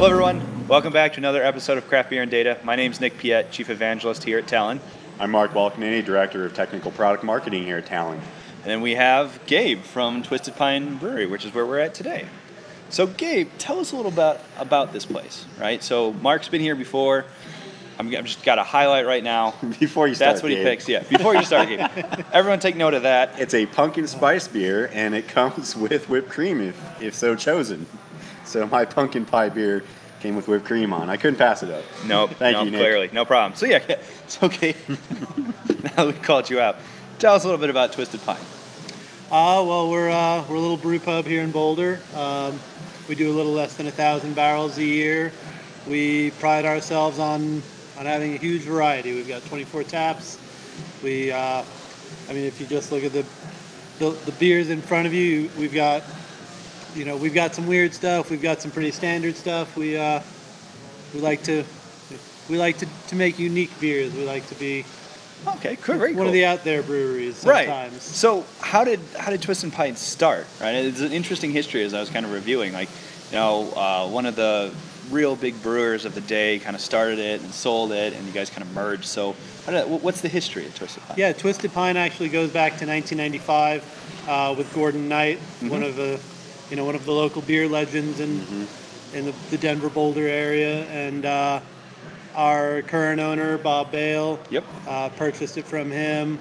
Hello, everyone. Welcome back to another episode of Craft Beer and Data. My name is Nick Piet, Chief Evangelist here at Talend. I'm Mark Balkenende, Director of Technical Product Marketing here at Talon. And then we have Gabe from Twisted Pine Brewery, which is where we're at today. So, Gabe, tell us a little about about this place, right? So, Mark's been here before. I'm, I'm just got a highlight right now. Before you start, That's what he picks. Yeah, before you start, Gabe. Everyone, take note of that. It's a pumpkin spice beer, and it comes with whipped cream if, if so chosen. So my pumpkin pie beer came with whipped cream on. I couldn't pass it up. Nope. Thank no, you, Nick. clearly, no problem. So yeah, it's okay. now we called you out. Tell us a little bit about Twisted Pine. Uh, well, we're, uh, we're a little brew pub here in Boulder. Um, we do a little less than a thousand barrels a year. We pride ourselves on, on having a huge variety. We've got 24 taps. We, uh, I mean, if you just look at the, the the beers in front of you, we've got, you know, we've got some weird stuff. We've got some pretty standard stuff. We uh, we like to we like to, to make unique beers. We like to be Okay, cool. One cool. of the out there breweries Right. So how did how did Twisted Pine start? Right, it's an interesting history as I was kind of reviewing. Like, you know, uh, one of the real big brewers of the day kind of started it and sold it, and you guys kind of merged. So, how did, what's the history of Twisted Pine? Yeah, Twisted Pine actually goes back to 1995 uh, with Gordon Knight, one of the, you know, one of the local beer legends in in the, the Denver Boulder area, and uh, our current owner Bob Bale Yep. uh, purchased it from him.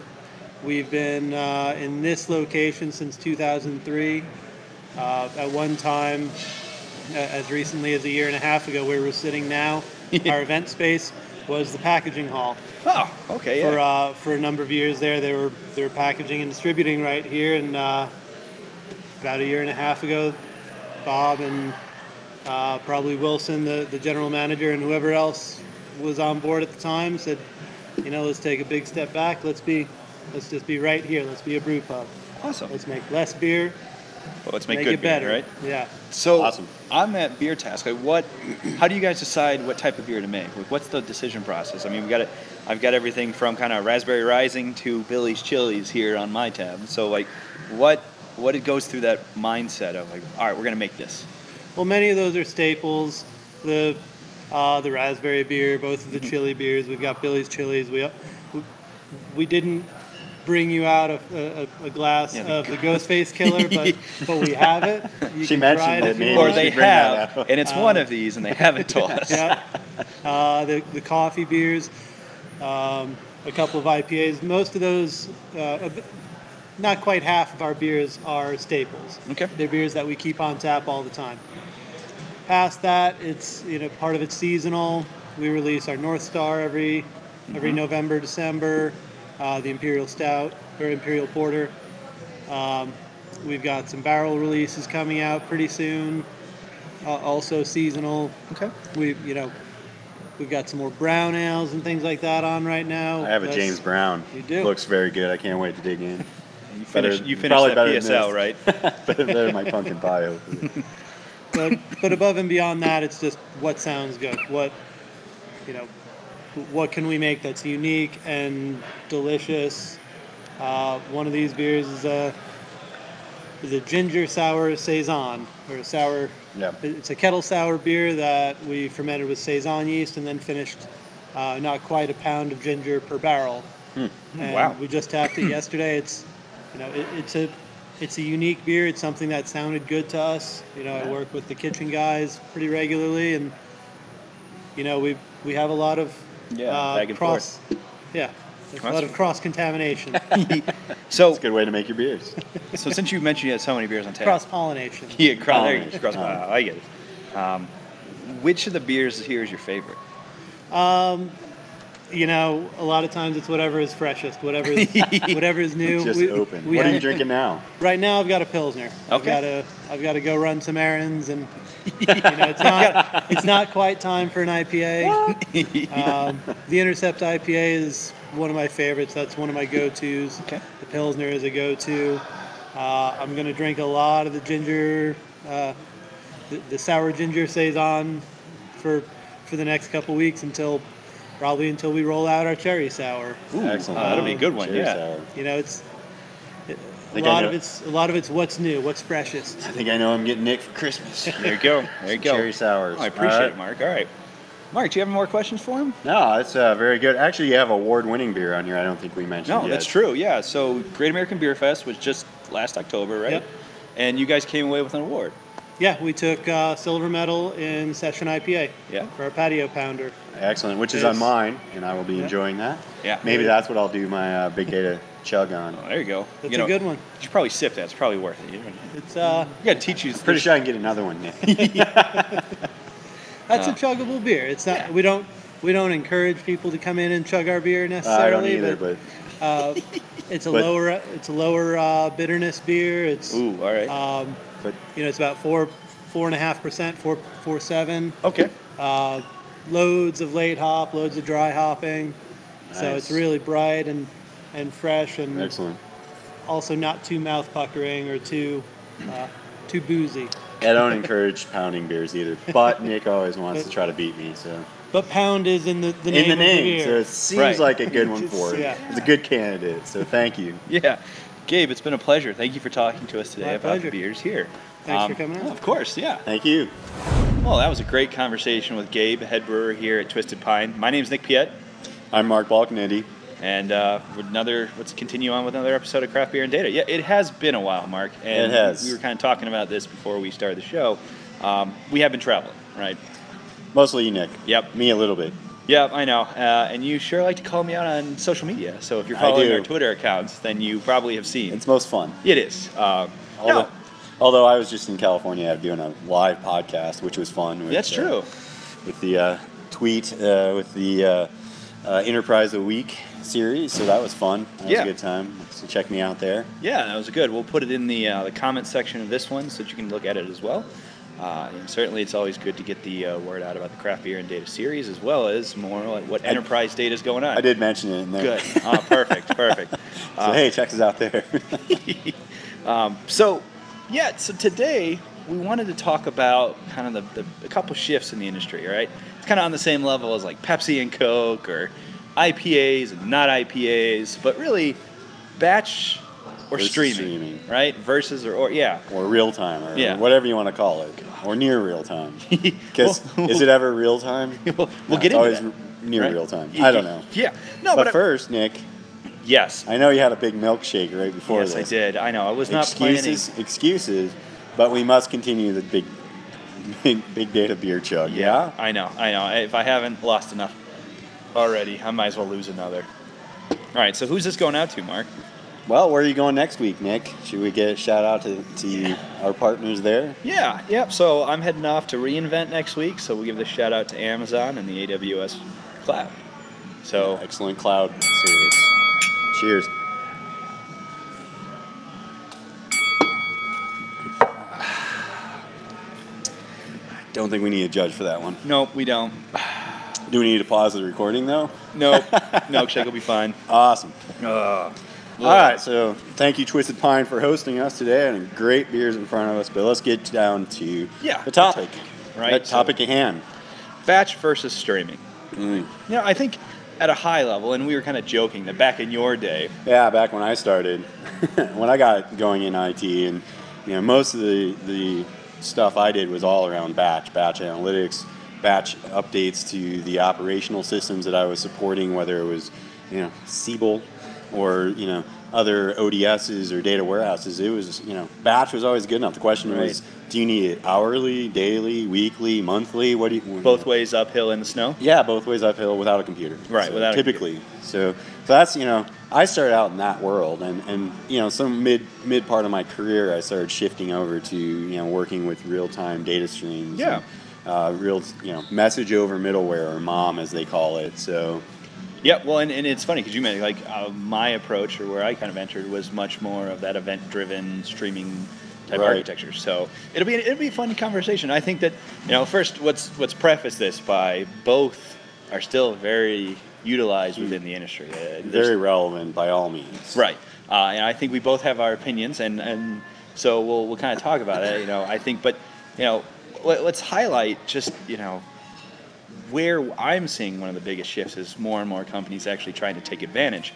We've been uh, in this location since 2003. Uh, at one time, as recently as a year and a half ago, where we're sitting now, our event space was the packaging hall Oh, okay. Yeah. for uh, for a number of years there. They were they were packaging and distributing right here, and uh, about a year and a half ago, Bob and uh, probably Wilson, the, the general manager, and whoever else was on board at the time, said, you know, let's take a big step back. Let's be let's just be right here. Let's be a brew pub. awesome. Let's make less beer, Well, let's make, make, good it better. beer, right? Yeah. So Awesome. on that beer task, like what, how do you guys decide what type of beer to make? Like, what's the decision process? I mean, we got it. I've got everything from kind of raspberry rising to Billy's Chili's here on my tab. So like, what what it goes through that mindset of like, all right, we're gonna make this. Well, many of those are staples. The uh, the raspberry beer, both of the chili beers. We've got Billy's Chili's. We we, we didn't bring you out a, a, a glass Yeah, the of the Ghostface Killer, but but we have it. You She mentioned it it, maybe or they should bring that have, and it's one of these, and they haven't told us. yeah. Uh, the the coffee beers, um, a couple of IPAs. Most of those, uh, a bit- not quite half of our beers are staples. Okay. They're beers that we keep on tap all the time. Past that, it's you know part of it's seasonal. We release our North Star every every November, December. Uh, the Imperial Stout or Imperial Porter. Um, we've got some barrel releases coming out pretty soon. Uh, also seasonal. Okay. We you know we've got some more brown ales and things like that on right now. I have a That's- James Brown. You do? Looks very good. I can't wait to dig in. You Better- finished, you finished probably that better than PSL, this. right? better better than my pumpkin pie, hopefully. but but above and beyond that, it's just what sounds good. What you know, what can we make that's unique and delicious? Uh, one of these beers is a is a ginger sour saison or a sour. Yeah. It's a kettle sour beer that we fermented with saison yeast and then finished uh, not quite a pound of ginger per barrel. And Wow. We just tapped it yesterday. It's you know it, it's a it's a unique beer. It's something that sounded good to us. You know, I work with the kitchen guys pretty regularly, and you know we we have a lot of Yeah, uh, back and cross. Yeah, there's a lot of cross contamination, So, It's a good way to make your beers. so since you mentioned you had so many beers on tap, cross pollination. yeah, cross, there you go, Pollination. cross, wow, I get it. Um, which of the beers here is your favorite? You know, a lot of times it's whatever is freshest, whatever is, whatever is new. Just We- open. we what are you drinking now? Right now, I've got a pilsner. I've Okay. got to I've got to go run some errands, and you know, it's not it's not quite time for an IPA. Um, the Intercept IPA is one of my favorites. That's one of my go-tos. Okay. The Pilsner is a go-to. Uh, I'm gonna drink a lot of the ginger, uh, the, the sour ginger saison, for for the next couple weeks until probably until we roll out our cherry sour. Excellent. uh, that'll be a good one, Cherry yeah. sour. You know, it's A lot of it's a lot of it's what's new, what's freshest. I think I know I'm getting Nick for Christmas. There you go. There you go. Cherry sours. Oh, I appreciate All right. it, Mark. All right. Mark, do you have more questions for him? No, it's uh, very good. Actually, you have award-winning beer on here. I don't think we mentioned. No, yet. that's true. Yeah. So Great American Beer Fest was just last October, right? Yep. And you guys came away with an award. Yeah, we took uh, silver medal in session IPA Yeah. for our patio pounder. Excellent, which is Yes. on mine, and I will be Yeah. enjoying that. Yeah. Maybe that's what I'll do my uh, big data chug on. Oh, there you go. That's you know, a good one. You should probably sip that. It's probably worth it. You, It's uh, got to teach you. Pretty sure I can get another one, Nick. that's Uh, a chuggable beer. It's not. yeah. We don't. We don't encourage people to come in and chug our beer I necessarily. don't either, but uh, it's a but- lower. It's a lower uh, bitterness beer. It's Ooh, all right. um, but you know, it's about four, four and a half percent, four, four seven. okay. Uh, loads of late hop, loads of dry hopping. So it's really bright and and fresh and excellent. also not too mouth puckering or too uh, too boozy. I don't encourage pounding beers either, but Nick always wants to try to beat me. So But pound is in the, the name in the of name, the beer. so it seems Right. like a good one It's- for it. yeah. It's a good candidate. So thank you. Yeah. Gabe, it's been a pleasure. Thank you for talking to us today My about the beers here. Thanks for Um, coming out. Of course, yeah. Thank you. Well, that was a great conversation with Gabe, head brewer here at Twisted Pine. My name's Nick Piet, I'm Mark Balkenende. and uh, with another. Let's continue on with another episode of Craft Beer and Data. Yeah, it has been a while, Mark, and It has. we were kind of talking about this before we started the show. Um, we have been traveling, right? Mostly you, Nick. Yep. Me a little bit. Yeah, I know. Uh, and you sure like to call me out on social media. So if you're I following do. our Twitter accounts, then you probably have seen. It's most fun. it is. Um, Although, no, although I was just in California doing a live podcast, which was fun. with, that's uh, true. with the uh, tweet uh, with the uh, uh, Enterprise of the Week series, so that was fun. That was Yeah. a good time. So check me out there. Yeah, that was good. We'll put it in the uh, the comment section of this one so that you can look at it as well. Uh, and certainly, it's always good to get the uh, word out about the craft beer and data series, as well as more like what enterprise data is going on. I did mention it in there. Good. Ah, perfect. Perfect. so hey, check us out there. um, so, yeah. So today we wanted to talk about kind of the, the a couple shifts in the industry. Right. It's kind of on the same level as like Pepsi and Coke or IPAs and not IPAs, but really batch or Versus streaming, streaming. right? Versus or, or yeah. or real time, or Yeah. whatever you want to call it, or near real time. Because Well- is it ever real time? We'll, we'll No, get it's into always that, near right? real time. I don't know. Yeah. No, but but, I- first, Nick, yes. I know you had a big milkshake right before this. yes, this. I did. I know. I was not excuses, excuses, but we must continue the big, big, big data beer chug. planning. Yeah. I know. I know. If I haven't lost enough already, I might as well lose another. All right. So who's this going out to, Mark? Well, where are you going next week, Nick? Should we get a shout out to, to our partners there? Yeah. Yep. So I'm heading off to reInvent next week. So we'll give this shout out to Amazon and the AWS cloud. So Excellent cloud service. Cheers. Don't think we need a judge for that one. nope, we don't. Do we need to pause the recording though? Nope. Milkshake will be fine. Awesome. Ugh. All right, so thank you, Twisted Pine, for hosting us today, and great beers in front of us. But let's get down to Yeah. the topic, Right, The topic at hand. Batch versus streaming. Mm. You know, I think at a high level, and we were kind of joking that back in your day, Yeah, back when I started, when I got going in IT, and you know, most of the the stuff I did was all around batch, batch analytics, batch updates to the operational systems that I was supporting, whether it was you know Siebel or you know other ODSs or data warehouses. It was you know batch was always good enough. The question was, do you need it hourly, daily, weekly, monthly? What do you both ways uphill in the snow. yeah, both ways uphill without a computer. Right, So without a typically. So, so that's you know, I started out in that world, and and you know, some mid mid part of my career, I started shifting over to you know working with real time data streams. Yeah. and, uh, real you know message over middleware or MOM as they call it. So Yeah, well, and, and it's funny because you mentioned like uh, my approach or where I kind of entered was much more of that event-driven streaming type Right. architecture. So it'll be it'll be a fun conversation. I think that you know first let's let's preface this by both are still very utilized within the industry. Uh, very relevant by all means. Right. Uh, and I think we both have our opinions, and, and so we'll, we'll kind of talk about it. You know, I think, but you know, let, let's highlight just you know where I'm seeing one of the biggest shifts is more and more companies actually trying to take advantage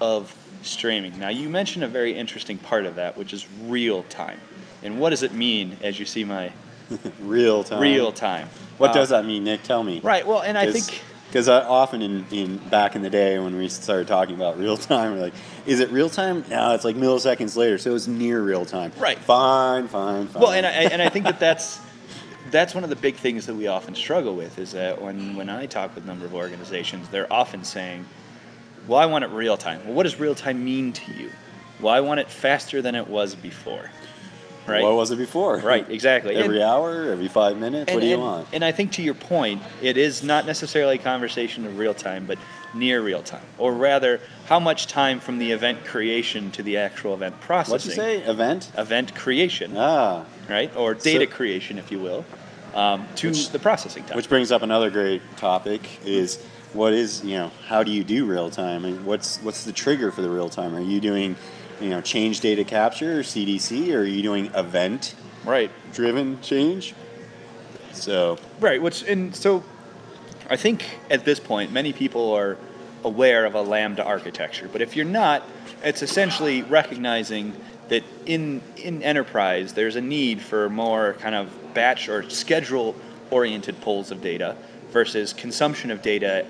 of streaming. Now, you mentioned a very interesting part of that, which is real time. And what does it mean as you see my Real time. real time? What Uh, does that mean, Nick? Tell me. Right. Well, and I think because often in, in back in the day when we started talking about real time, we're like, is it real time? No, it's like milliseconds later, so it's near real time. Right. Fine, fine, fine. Well, and I, and I think that that's that's one of the big things that we often struggle with is that when when I talk with a number of organizations, they're often saying, "Well, I want it real time." Well, what does real time mean to you? Well, I want it faster than it was before. Right. What was it before? Right, exactly. Every And- hour, every five minutes. what do you and, want? And I think to your point, it is not necessarily a conversation of real time, but near real time, or rather, how much time from the event creation to the actual event processing. What'd you say? Event? Event creation, Ah, right, or data So- creation, if you will, um, to Which- the processing time. which brings up another great topic: is what is you know how do you do real time? and what's what's the trigger for the real time? Are you doing you know change data capture or CDC, or are you doing event right, driven change? So right. Which and so, I think at this point, many people are aware of a lambda architecture, but if you're not, it's essentially recognizing that in in enterprise there's a need for more kind of batch or schedule oriented pulls of data versus consumption of data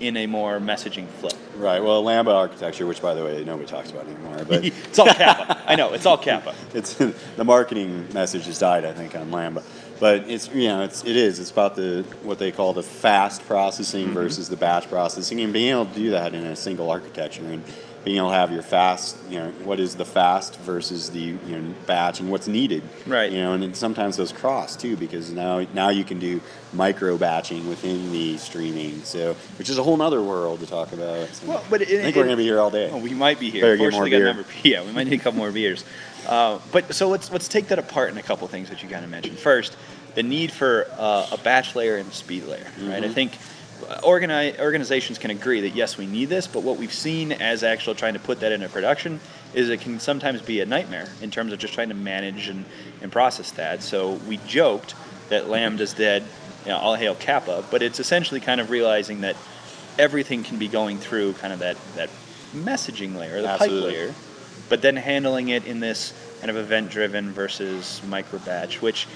in a more messaging flow. Right. Well, Lambda architecture, which by the way nobody talks about anymore, but it's all Kappa. I know it's all Kappa. it's the marketing message has died, I think, on Lambda. But it's you know it's it is it's about the what they call the fast processing Mm-hmm. versus the batch processing, and being able to do that in a single architecture and being able to have your fast you know what is the fast versus the you know batch and what's needed. Right. You know, and sometimes those cross too because now now you can do micro batching within the streaming, so which is a whole nother world to talk about. So Well, but it- I think it- we're gonna be here all day. Oh, we might be here. Better get more Fortunately, got a beer. number. Yeah, we might need a couple more beers. Uh, but so let's let's take that apart in a couple things that you kind of mentioned. First, the need for uh, a batch layer and a speed layer. Right. Mm-hmm. I think organi- organizations can agree that yes, we need this. But what we've seen as actual trying to put that into production is it can sometimes be a nightmare in terms of just trying to manage and, and process that. So we joked that Lambda's dead. You know, all hail Kappa, but it's essentially kind of realizing that everything can be going through kind of that, that messaging layer, the Absolutely. pipe layer, but then handling it in this kind of event driven versus micro batch, which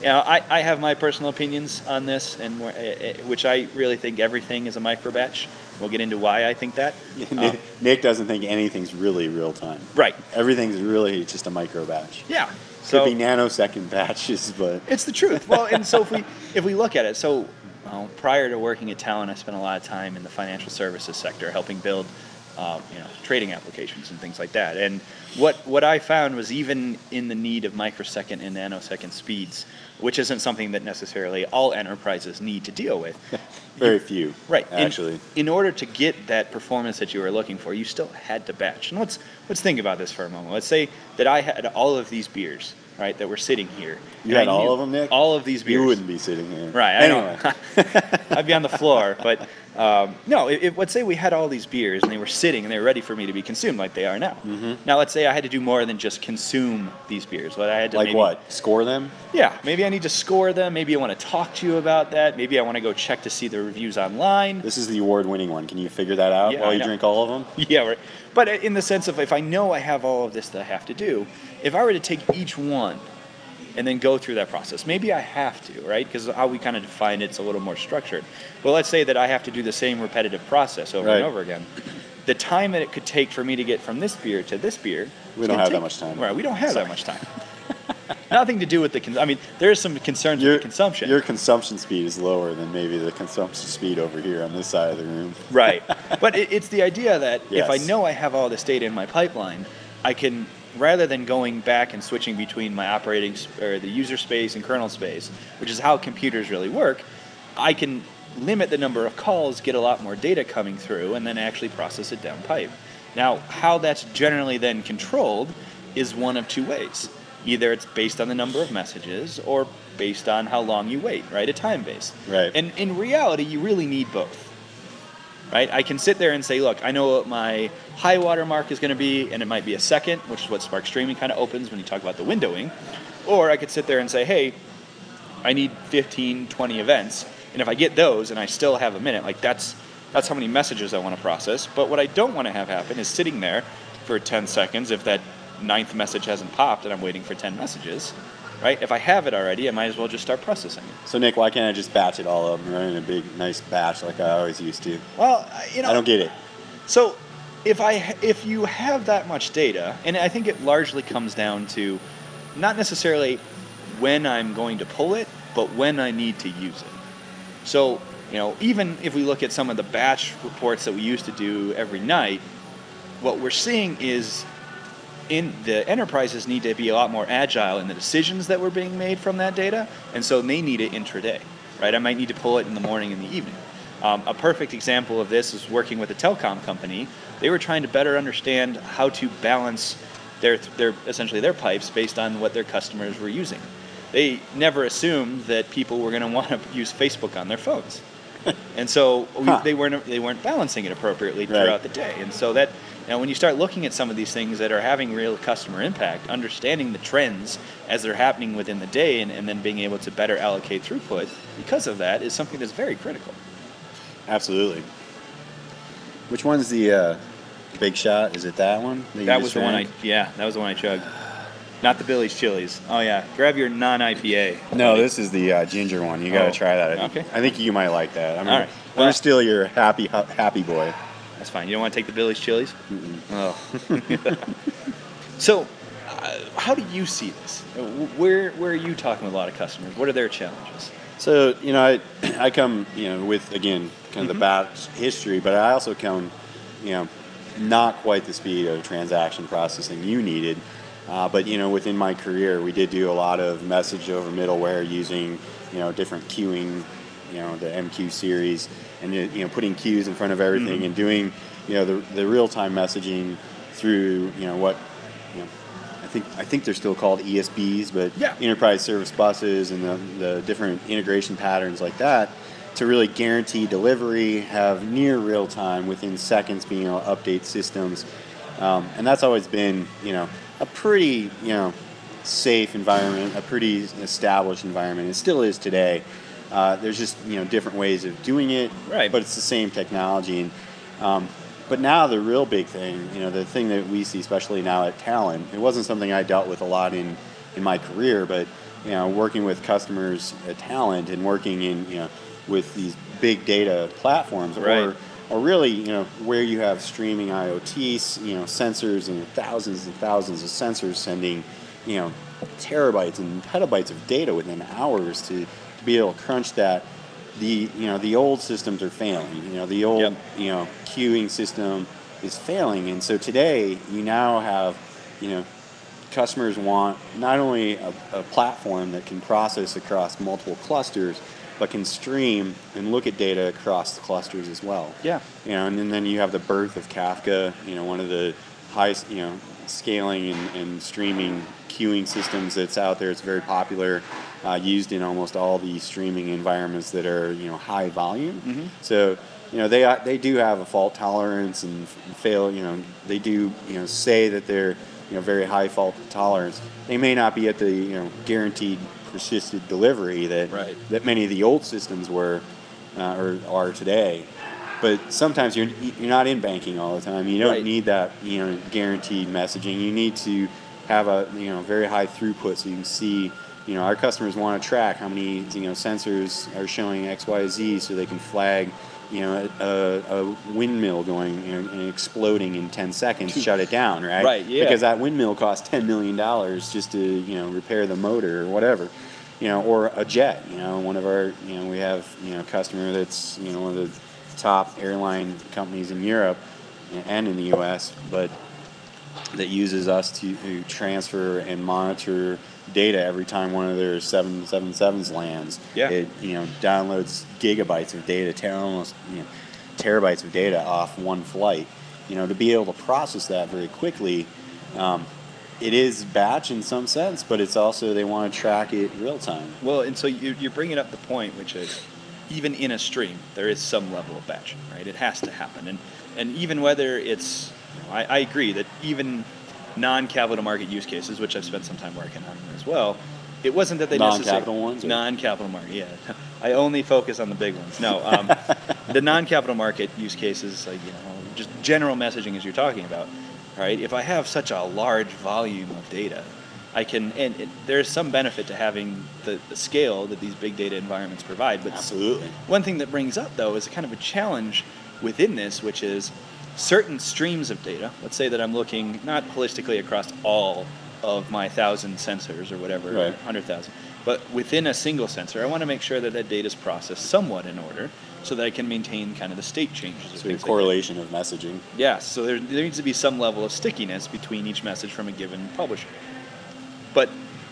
you know, I, I have my personal opinions on this, and eh, eh, which I really think everything is a micro batch. We'll get into why I think that. Um, Nick, Nick doesn't think anything's really real time. right. Everything's really just a micro batch. Yeah. Could be nanosecond batches, but It's the truth. Well, and so if we if we look at it, so well, prior to working at Talend, I spent a lot of time in the financial services sector, helping build, uh, you know, trading applications and things like that. And what what I found was even in the need of microsecond and nanosecond speeds, which isn't something that necessarily all enterprises need to deal with. very few. Right. In- Actually. in, order to get that performance that you were looking for, you still had to batch. And let's let's think about this for a moment. Let's say that I had all of these beers, right, that were sitting here. You had all of them, Nick? All of these beers. You wouldn't be sitting here. Right. I Anyway. know. I'd be on the floor, but um, no. If, if- let's say we had all these beers and they were sitting and they were ready for me to be consumed, like they are now. Mm-hmm. Now, let's say I had to do more than just consume these beers. What I had to like maybe- what? Score them? yeah, maybe I need to score them. Maybe I want to talk to you about that. Maybe I want to go check to see the reviews online. This is the award-winning one. Can you figure that out Yeah, while you drink all of them? Yeah, right. But in the sense of if I know I have all of this that I have to do, if I were to take each one and then go through that process, maybe I have to, right? Because how we kind of define it's a little more structured. But let's say that I have to do the same repetitive process over Right. and over again. The time that it could take for me to get from this beer to this beer, We don't have that much time. Right, we don't have that much time. Nothing to do with the. Con- I mean, there is some concerns Your with the consumption. Your consumption speed is lower than maybe the consumption speed over here on this side of the room. Right. But it, it's the idea that if I know I have all this data in my pipeline, I can, rather than going back and switching between my operating or the user space and kernel space, which is how computers really work, I can limit the number of calls, get a lot more data coming through, and then actually process it down pipe. Now, how that's generally then controlled is one of two ways. Either it's based on the number of messages or based on how long you wait, right? A time based. Right. And in reality, you really need both right? I can sit there and say, look, I know what my high water mark is going to be, and it might be a second, which is what Spark Streaming kind of opens when you talk about the windowing. Or I could sit there and say, hey, I need 15, 20 events, and if I get those and I still have a minute, like that's That's how many messages I want to process. But what I don't want to have happen is sitting there for 10 seconds if that ninth message hasn't popped and I'm waiting for 10 messages, right? If I have it already, I might as well just start processing it. So Nick, why can't I just batch it all up and run in a big, nice batch like I always used to? Well, you know, I don't get it. So, if I if you have that much data, and I think it largely comes down to not necessarily when I'm going to pull it, but when I need to use it. So, you know, even if we look at some of the batch reports that we used to do every night, what we're seeing is in the enterprises need to be a lot more agile in the decisions that were being made from that data, and so they need it intraday, right? I might need to pull it in the morning and the evening. Um, a perfect example of this is working with a telecom company. They were trying to better understand how to balance their, their essentially their pipes based on what their customers were using. They never assumed that people were going to want to use Facebook on their phones, and so we, they weren't they weren't balancing it appropriately Right. throughout the day. And so that know, when you start looking at some of these things that are having real customer impact, understanding the trends as they're happening within the day, and, and then being able to better allocate throughput because of that is something that's very critical. Absolutely. Which one's the uh, big shot? Is it that one? That just was the one I yeah, that was the one I chugged. Not the Billy's Chili's. Oh yeah, grab your non-IPA. No, this is the uh, ginger one. You got to Oh, try that. I think, okay. I think you might like that. I'm All gonna, right. I'm gonna steal your happy happy boy. That's fine. You don't want to take the Billy's Chili's? Oh. so, uh, how do you see this? Where where are you talking with a lot of customers? What are their challenges? So you know, I I come you know with again kind of Mm-hmm. the batch history, but I also come you know not quite the speed of transaction processing you needed. Uh, but you know, within my career, we did do a lot of message over middleware using you know different queuing, you know the MQ series, and you know putting queues in front of everything Mm-hmm. and doing you know the, the real time messaging through you know what you know I think I think they're still called ESBs, but Yeah. enterprise service buses and the, the different integration patterns like that to really guarantee delivery, have near real time within seconds being able to update systems. Um, and that's always been, you know, a pretty, you know, safe environment, a pretty established environment. It still is today. Uh, there's just, you know, different ways of doing it, Right. but it's the same technology. And, um, but now the real big thing, you know, the thing that we see, especially now at Talend, it wasn't something I dealt with a lot in, in my career, but you know, working with customers at Talend and working in, you know, with these big data platforms, Right. or or really, you know, where you have streaming IoTs, you know, sensors and thousands and thousands of sensors sending, you know, terabytes and petabytes of data within hours to, to be able to crunch that. The you know the old systems are failing. You know the old Yep. you know queuing system is failing, and so today you now have you know customers want not only a, a platform that can process across multiple clusters, but can stream and look at data across the clusters as well. Yeah. You know, and, then- then you have the birth of Kafka. You know, one of the highest you know scaling and, and streaming queuing systems that's out there. It's very popular, uh, used in almost all the streaming environments that are you know high volume. So you know they they do have a fault tolerance and fail. You know they do you know say that they're you know very high fault tolerance. They may not be at the you know guaranteed persisted delivery that Right. that many of the old systems were uh, or are today. But sometimes you're you're not in banking all the time. You don't Right. need that you know guaranteed messaging. You need to have a you know very high throughput so you can see you know our customers want to track how many you know sensors are showing X Y Z so they can flag you know a, a windmill going and exploding in 10 seconds shut it down right Right, yeah. because that windmill costs 10 million dollars just to you know repair the motor or whatever you know or a jet you know one of our you know we have you know a customer that's you know one of the top airline companies in Europe and in the US but that uses us to, to transfer and monitor data every time one of their 777s lands. Yeah. It you know downloads gigabytes of data, ter- almost you know, terabytes of data off one flight. You know to be able to process that very quickly. Um, it is batch in some sense, but it's also they want to track it real time. Well, and so you, you're bringing up the point, which is even in a stream, there is some level of batching, right? It has to happen, and and even whether it's, you know, I, I agree that even non-capital market use cases, which I've spent some time working on as well, it wasn't that they Non-capital ones, or- non-capital market. Yeah, I only focus on the big ones. No, um, the non-capital market use cases, like you know, just general messaging as you're talking about, right? If I have such a large volume of data, I can, and it, there's some benefit to having the, the scale that these big data environments provide. But Absolutely. one thing that brings up though is kind of a challenge within this, which is certain streams of data. Let's say that I'm looking not holistically across all of my thousand sensors or whatever, Right. hundred thousand, but within a single sensor, I want to make sure that that data is processed somewhat in order, so that I can maintain kind of the state changes. So a things like correlation of messaging. Yes, so there, there needs to be some level of stickiness between each message from a given publisher. But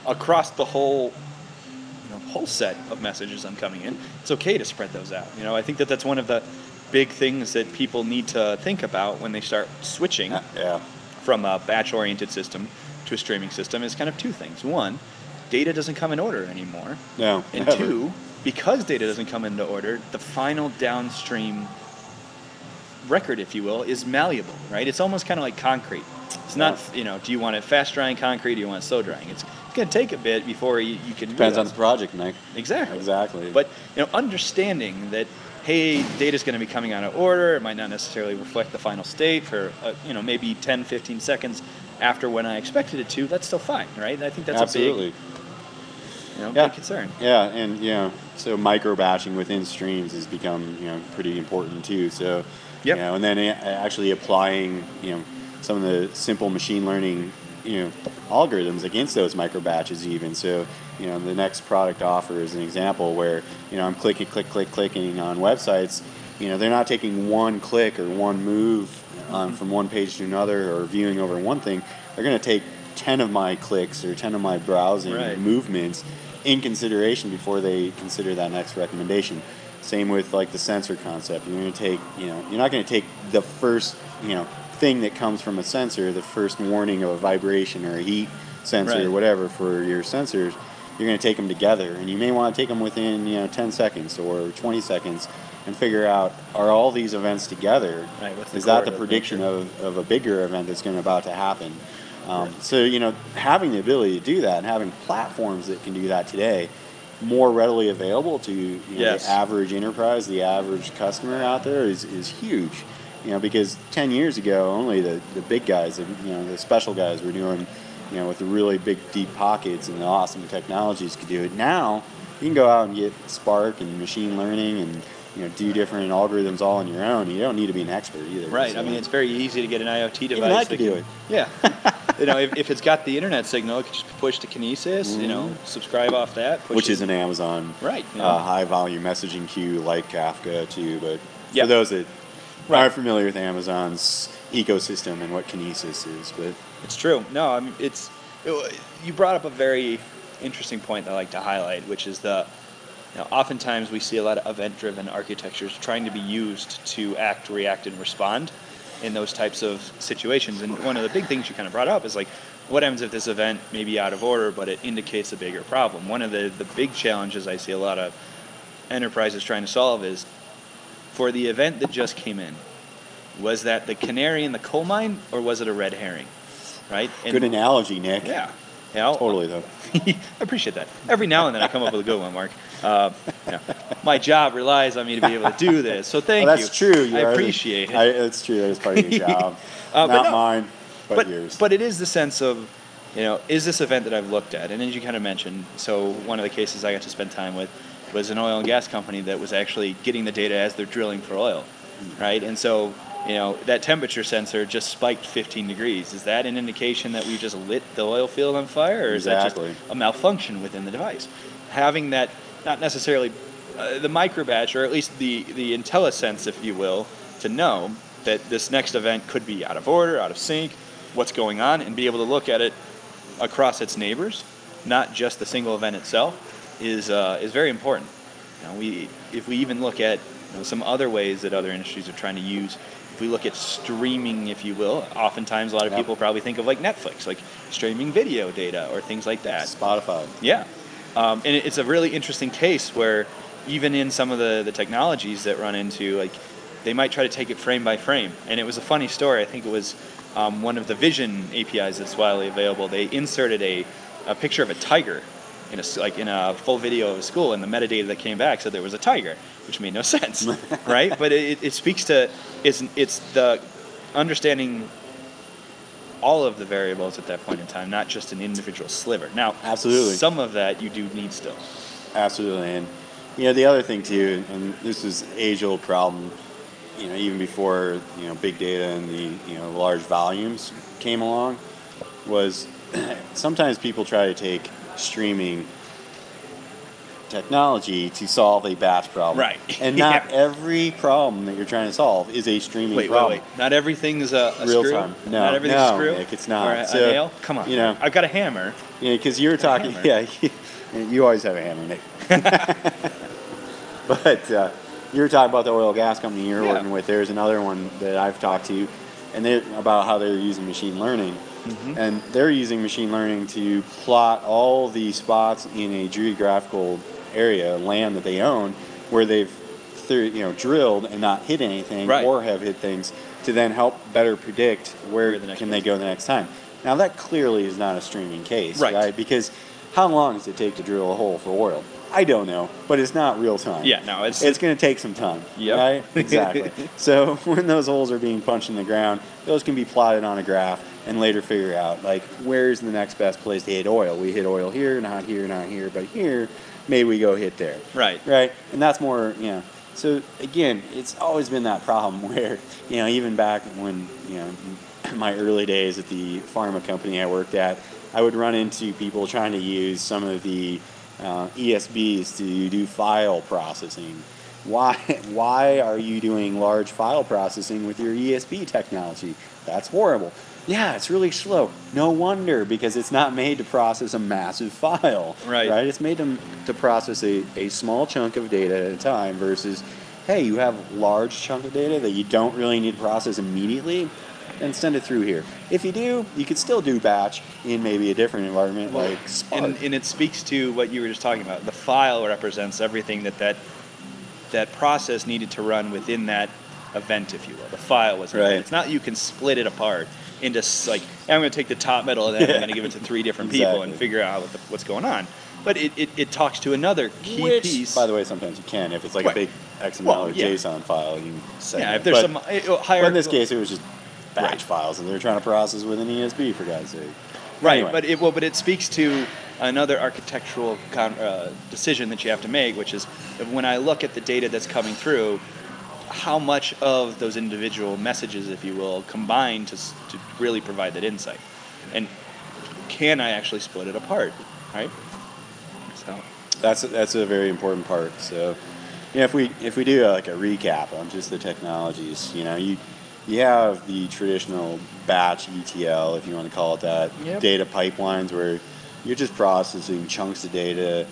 across the whole, you know, whole set of messages I'm coming in, it's okay to spread those out. You know, I think that that's one of the big things that people need to think about when they start switching Yeah. from a batch-oriented system to a streaming system is kind of two things. One, data doesn't come in order anymore. No. And never. two, because data doesn't come into order, the final downstream record, if you will, is malleable, right? It's almost kind of like concrete. It's not, you know, do you want it fast drying concrete? Do you want it slow drying? It's, it's going to take a bit before you, you can. Depends on the project, Nick. Exactly. Exactly. But you know, understanding that hey, data's going to be coming out of order. It might not necessarily reflect the final state for uh, you know maybe 10, 15 seconds after when I expected it to. That's still fine, right? I think that's Absolutely. a big, you know, Yeah. big concern. Yeah, and you know, so micro batching within streams has become you know pretty important too. So, Yep. you know, and then actually applying you know some of the simple machine learning you know algorithms against those micro batches even. So, you know, the next product offer is an example where you know I'm clicking, click, click, clicking on websites. You know, they're not taking one click or one move um, from one page to another or viewing over one thing. They're going to take 10 of my clicks or 10 of my browsing Right. movements in consideration before they consider that next recommendation. Same with like the sensor concept. You're going to take, you know, you're not going to take the first, you know, thing that comes from a sensor, the first warning of a vibration or a heat sensor Right. or whatever for your sensors. You're going to take them together, and you may want to take them within, you know, 10 seconds or 20 seconds, and figure out are all these events together? Right, the Is that the prediction of, of a bigger event that's going to about to happen? Um, so you know, having the ability to do that and having platforms that can do that today, more readily available to you know, Yes. the average enterprise, the average customer out there is, is huge. You know, because ten years ago, only the, the big guys, the, you know, the special guys were doing, you know, with the really big deep pockets and the awesome technologies could do it. Now you can go out and get Spark and machine learning and you know do different algorithms all on your own. You don't need to be an expert either. Right. I mean, it's very easy to get an IoT device. Even I could do it. Yeah. you know, if, if it's got the internet signal, it can just push to Kinesis. You know, subscribe off that. Push Mm-hmm. which it- is an Amazon Right, you know. uh, high volume messaging queue like Kafka too. But Yep. for those that Right. aren't familiar with Amazon's ecosystem and what Kinesis is, but It's true. No, I mean it's. It, you brought up a very interesting point that I like to highlight, which is the. You know, oftentimes we see a lot of event-driven architectures trying to be used to act, react, and respond in those types of situations. And one of the big things you kind of brought up is like, what happens if this event may be out of order, but it indicates a bigger problem? One of the the big challenges I see a lot of enterprises trying to solve is for the event that just came in. Was that the canary in the coal mine, or was it a red herring? Right. And- good analogy, Nick. Yeah. Yeah. Totally though. I appreciate that. Every now and then I come up with a good one, Mark. Uh, yeah. My job relies on me to be able to do this, so thank Well, that's you. true. You I are the- appreciate it. I, that's true. That is part of your job, Uh, not no. mine, but, but yours. but it is the sense of, you know, is this event that I've looked at? And as you kind of mentioned, so one of the cases I got to spend time with was an oil and gas company that was actually getting the data as they're drilling for oil, right? And so, you know, that temperature sensor just spiked 15 degrees. Is that an indication that we just lit the oil field on fire, or is Exactly. that just a malfunction within the device? Having that, not necessarily uh, the micro batch, or at least the the IntelliSense, if you will, to know that this next event could be out of order, out of sync, what's going on, and be able to look at it across its neighbors, not just the single event itself, is uh, is very important. You know, we if we even look at you know, some other ways that other industries are trying to use. If we look at streaming, if you will, oftentimes a lot of people probably think of like Netflix, like streaming video data or things like that. Spotify. Yeah, um, and it's a really interesting case where even in some of the, the technologies that run into like they might try to take it frame by frame. And it was a funny story. I think it was um, one of the Vision APIs that's widely available. They inserted a, a picture of a tiger in a like in a full video of a school, and the metadata that came back said there was a tiger, which made no sense, right? But it, it speaks to it's it's the understanding all of the variables at that point in time, not just an individual sliver. Now, Absolutely. some of that you do need still. Absolutely, and you know the other thing too, and this is age-old problem. You know, even before you know big data and the you know large volumes came along, was sometimes people try to take streaming technology to solve a batch problem. Right. And not Yeah. every problem that you're trying to solve is a streaming Wait, wait, problem. wait. Not everything's a, a Real screw. time. No, not everything's no, a screw. Nick, it's not. Or a, a nail. Come on. you know- I've got a hammer. Yeah, because you were talking. Yeah, you always have a hammer, Nick. but uh, you were talking about the oil gas company you're Yeah. working with. There's another one that I've talked to, and they about how they're using machine learning, Mm-hmm. and they're using machine learning to plot all the spots in a geographical area, land that they own, where they've through, you know drilled and not hit anything, Right. or have hit things, to then help better predict where, Where the can they go the next time. Now that clearly is not a streaming case, Right. right? Because how long does it take to drill a hole for oil? I don't know, but it's not real time. Yeah, no, it's- it's going to take some time. Yeah, Right? Exactly. so when those holes are being punched in the ground, those can be plotted on a graph and later figure out like where's the next best place to hit oil. We hit oil here, not here, not here, but here. Maybe we go hit there. Right. Right. And that's more, you know. So again, it's always been that problem where, you know, even back when, you know, my early days at the pharma company I worked at, I would run into people trying to use some of the uh, ESBs to do file processing. Why, why are you doing large file processing with your ESB technology? That's horrible. Yeah, it's really slow. No wonder, because it's not made to process a massive file. Right. Right? It's made to, to process a, a small chunk of data at a time versus, hey, you have large chunk of data that you don't really need to process immediately, then send it through here. If you do, you could still do batch in maybe a different environment like Spark. And, and it speaks to what you were just talking about. The file represents everything that that, that process needed to run within that event, if you will. The file was. Right. It's not you can split it apart into like I'm going to take the top metal and then I'm going to give it to three different people and figure out what the, what's going on. But it, it, it talks to another key Which, piece. by the way, sometimes you can. If it's like Right. a big XML Well, or yeah. JSON file, you yeah, if there's But- some uh, higher. But in this case, it was just batch Right. files, and they're trying to process with an ESB, for God's sake. Right, Anyway. but it well, but it speaks to another architectural con, uh, decision that you have to make, which is when I look at the data that's coming through, how much of those individual messages, if you will, combine to to really provide that insight, and can I actually split it apart, right? So That's that's a very important part. So, you know, if we if we do uh, like a recap on just the technologies, you know, you you have the traditional batch ETL, if you want to call it that, Yep. data pipelines where you're just processing chunks of data.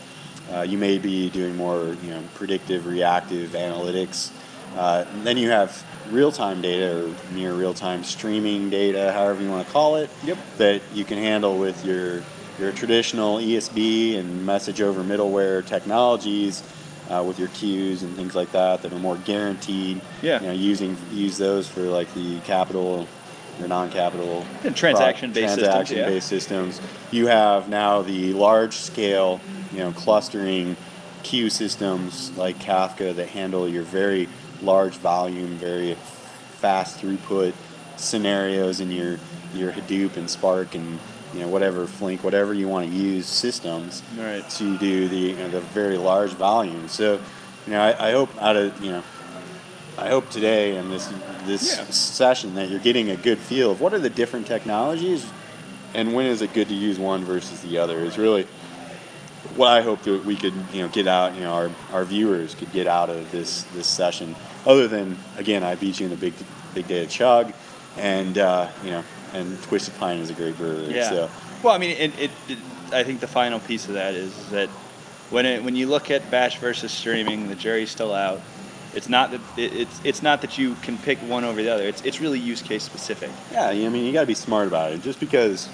Uh, you may be doing more, you know, predictive, reactive analytics. Uh, then you have real-time data or near real-time streaming data, however you want to call it Yep. that you can handle with your your traditional ESB and message over middleware technologies uh, with your queues and things like that that are more guaranteed. Yeah. You know, using use those for like the capital or non-capital And transaction-based systems, transaction-based systems. You have now the large-scale, you know, clustering queue systems like Kafka that handle your very large volume, very fast throughput scenarios in your your Hadoop and Spark and you know whatever Flink, whatever you want to use systems Right. to do the you know, the very large volume. So, you know, I, I hope out of you know, I hope today and this this Yeah. session that you're getting a good feel of what are the different technologies and when is it good to use one versus the other is really what I hope that we could you know get out you know our, our viewers could get out of this this session other than again I beat you in the big big data chug and uh, you know and twisted pine is a great brewery Yeah. so Well, I mean, it, it, it, I think the final piece of that is that when it, when you look at batch versus streaming, the jury's still out. It's not that it, it's it's not that you can pick one over the other. It's it's really use case specific. Yeah, I mean, you got to be smart about it. Just because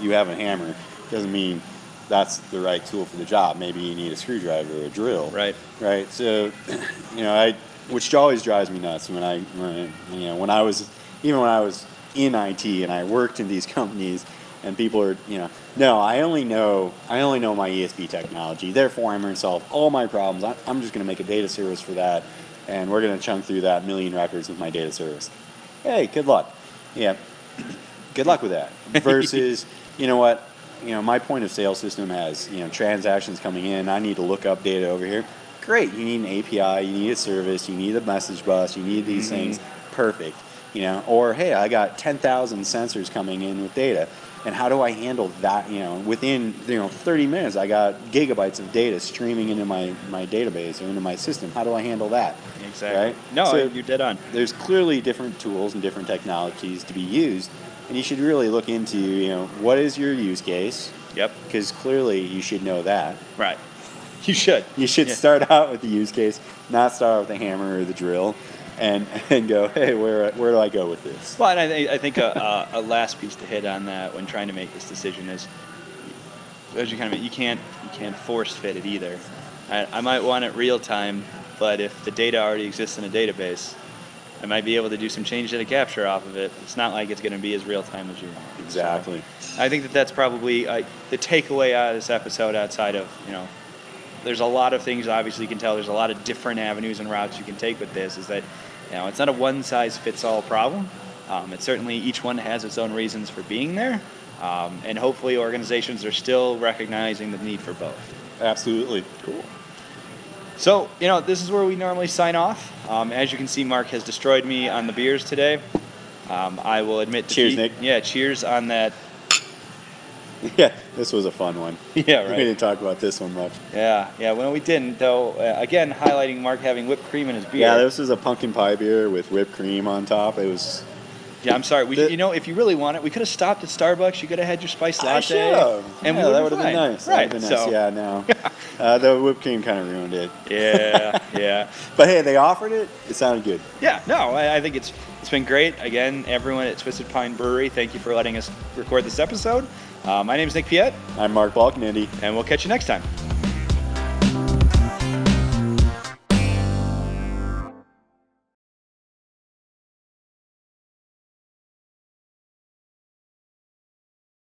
you have a hammer doesn't mean that's the right tool for the job. Maybe you need a screwdriver or a drill. Right. Right. So, you know, I, which always drives me nuts when I, when I, you know, when I was, even when I was in IT and I worked in these companies, and people are you know no I only know I only know my ESB technology. Therefore, I'm going to solve all my problems. I'm just going to make a data service for that, and we're going to chunk through that million records with my data service. Hey, good luck. Yeah, good luck with that. Versus, you know what? You know, my point of sale system has you know transactions coming in. I need to look up data over here. Great. You need an API. You need a service. You need a message bus. You need these mm-hmm. things. Perfect. You know, or hey, I got 10,000 sensors coming in with data, and how do I handle that? You know, within you know 30 minutes, I got gigabytes of data streaming into my my database or into my system. How do I handle that? Exactly. Right? No, So- you're dead on. there's clearly different tools and different technologies to be used, and you should really look into you know what is your use case Yep. because clearly you should know that. Right. You should. You should Yeah. start out with the use case, not start out with the hammer or the drill, and and go, hey, where where do I go with this? Well, and I, thi- I think a, a, a last piece to hit on that when trying to make this decision is, as you kind of you can't you can't force fit it either. I, I might want it real time, but if the data already exists in a database, I might be able to do some change data capture off of it. It's not like it's going to be as real time as you want. Exactly. So I think that that's probably uh, the takeaway out of this episode. Outside of you know, there's a lot of things obviously you can tell. There's a lot of different avenues and routes you can take with this. Is that you know it's not a one size fits all problem. Um, it's certainly each one has its own reasons for being there, um, and hopefully organizations are still recognizing the need for both. Absolutely. Cool. So, you know, this is where we normally sign off. Um, as you can see, Mark has destroyed me on the beers today. Um, I will admit Cheers, defeat. Nick. Yeah, cheers on that. Yeah, this was a fun one. Yeah, right. We didn't talk about this one much. Yeah, yeah. Well, we didn't, though. Uh, again, highlighting Mark having whipped cream in his beer. Yeah, this is a pumpkin pie beer with whipped cream on top. It was. Yeah, I'm sorry. We, The- you know, if you really want it, we could have stopped at Starbucks. You could have had your spiced I latte, and yeah, we that would have been nice. Right. Been nice. so, Yeah, no. uh, the whipped cream kind of ruined it. yeah, yeah, But hey, they offered it. It sounded good. yeah. No, I, I think it's it's been great. Again, everyone at Twisted Pine Brewery, thank you for letting us record this episode. Uh, my name is Nick Piet, I'm Mark Balkenende. and we'll catch you next time.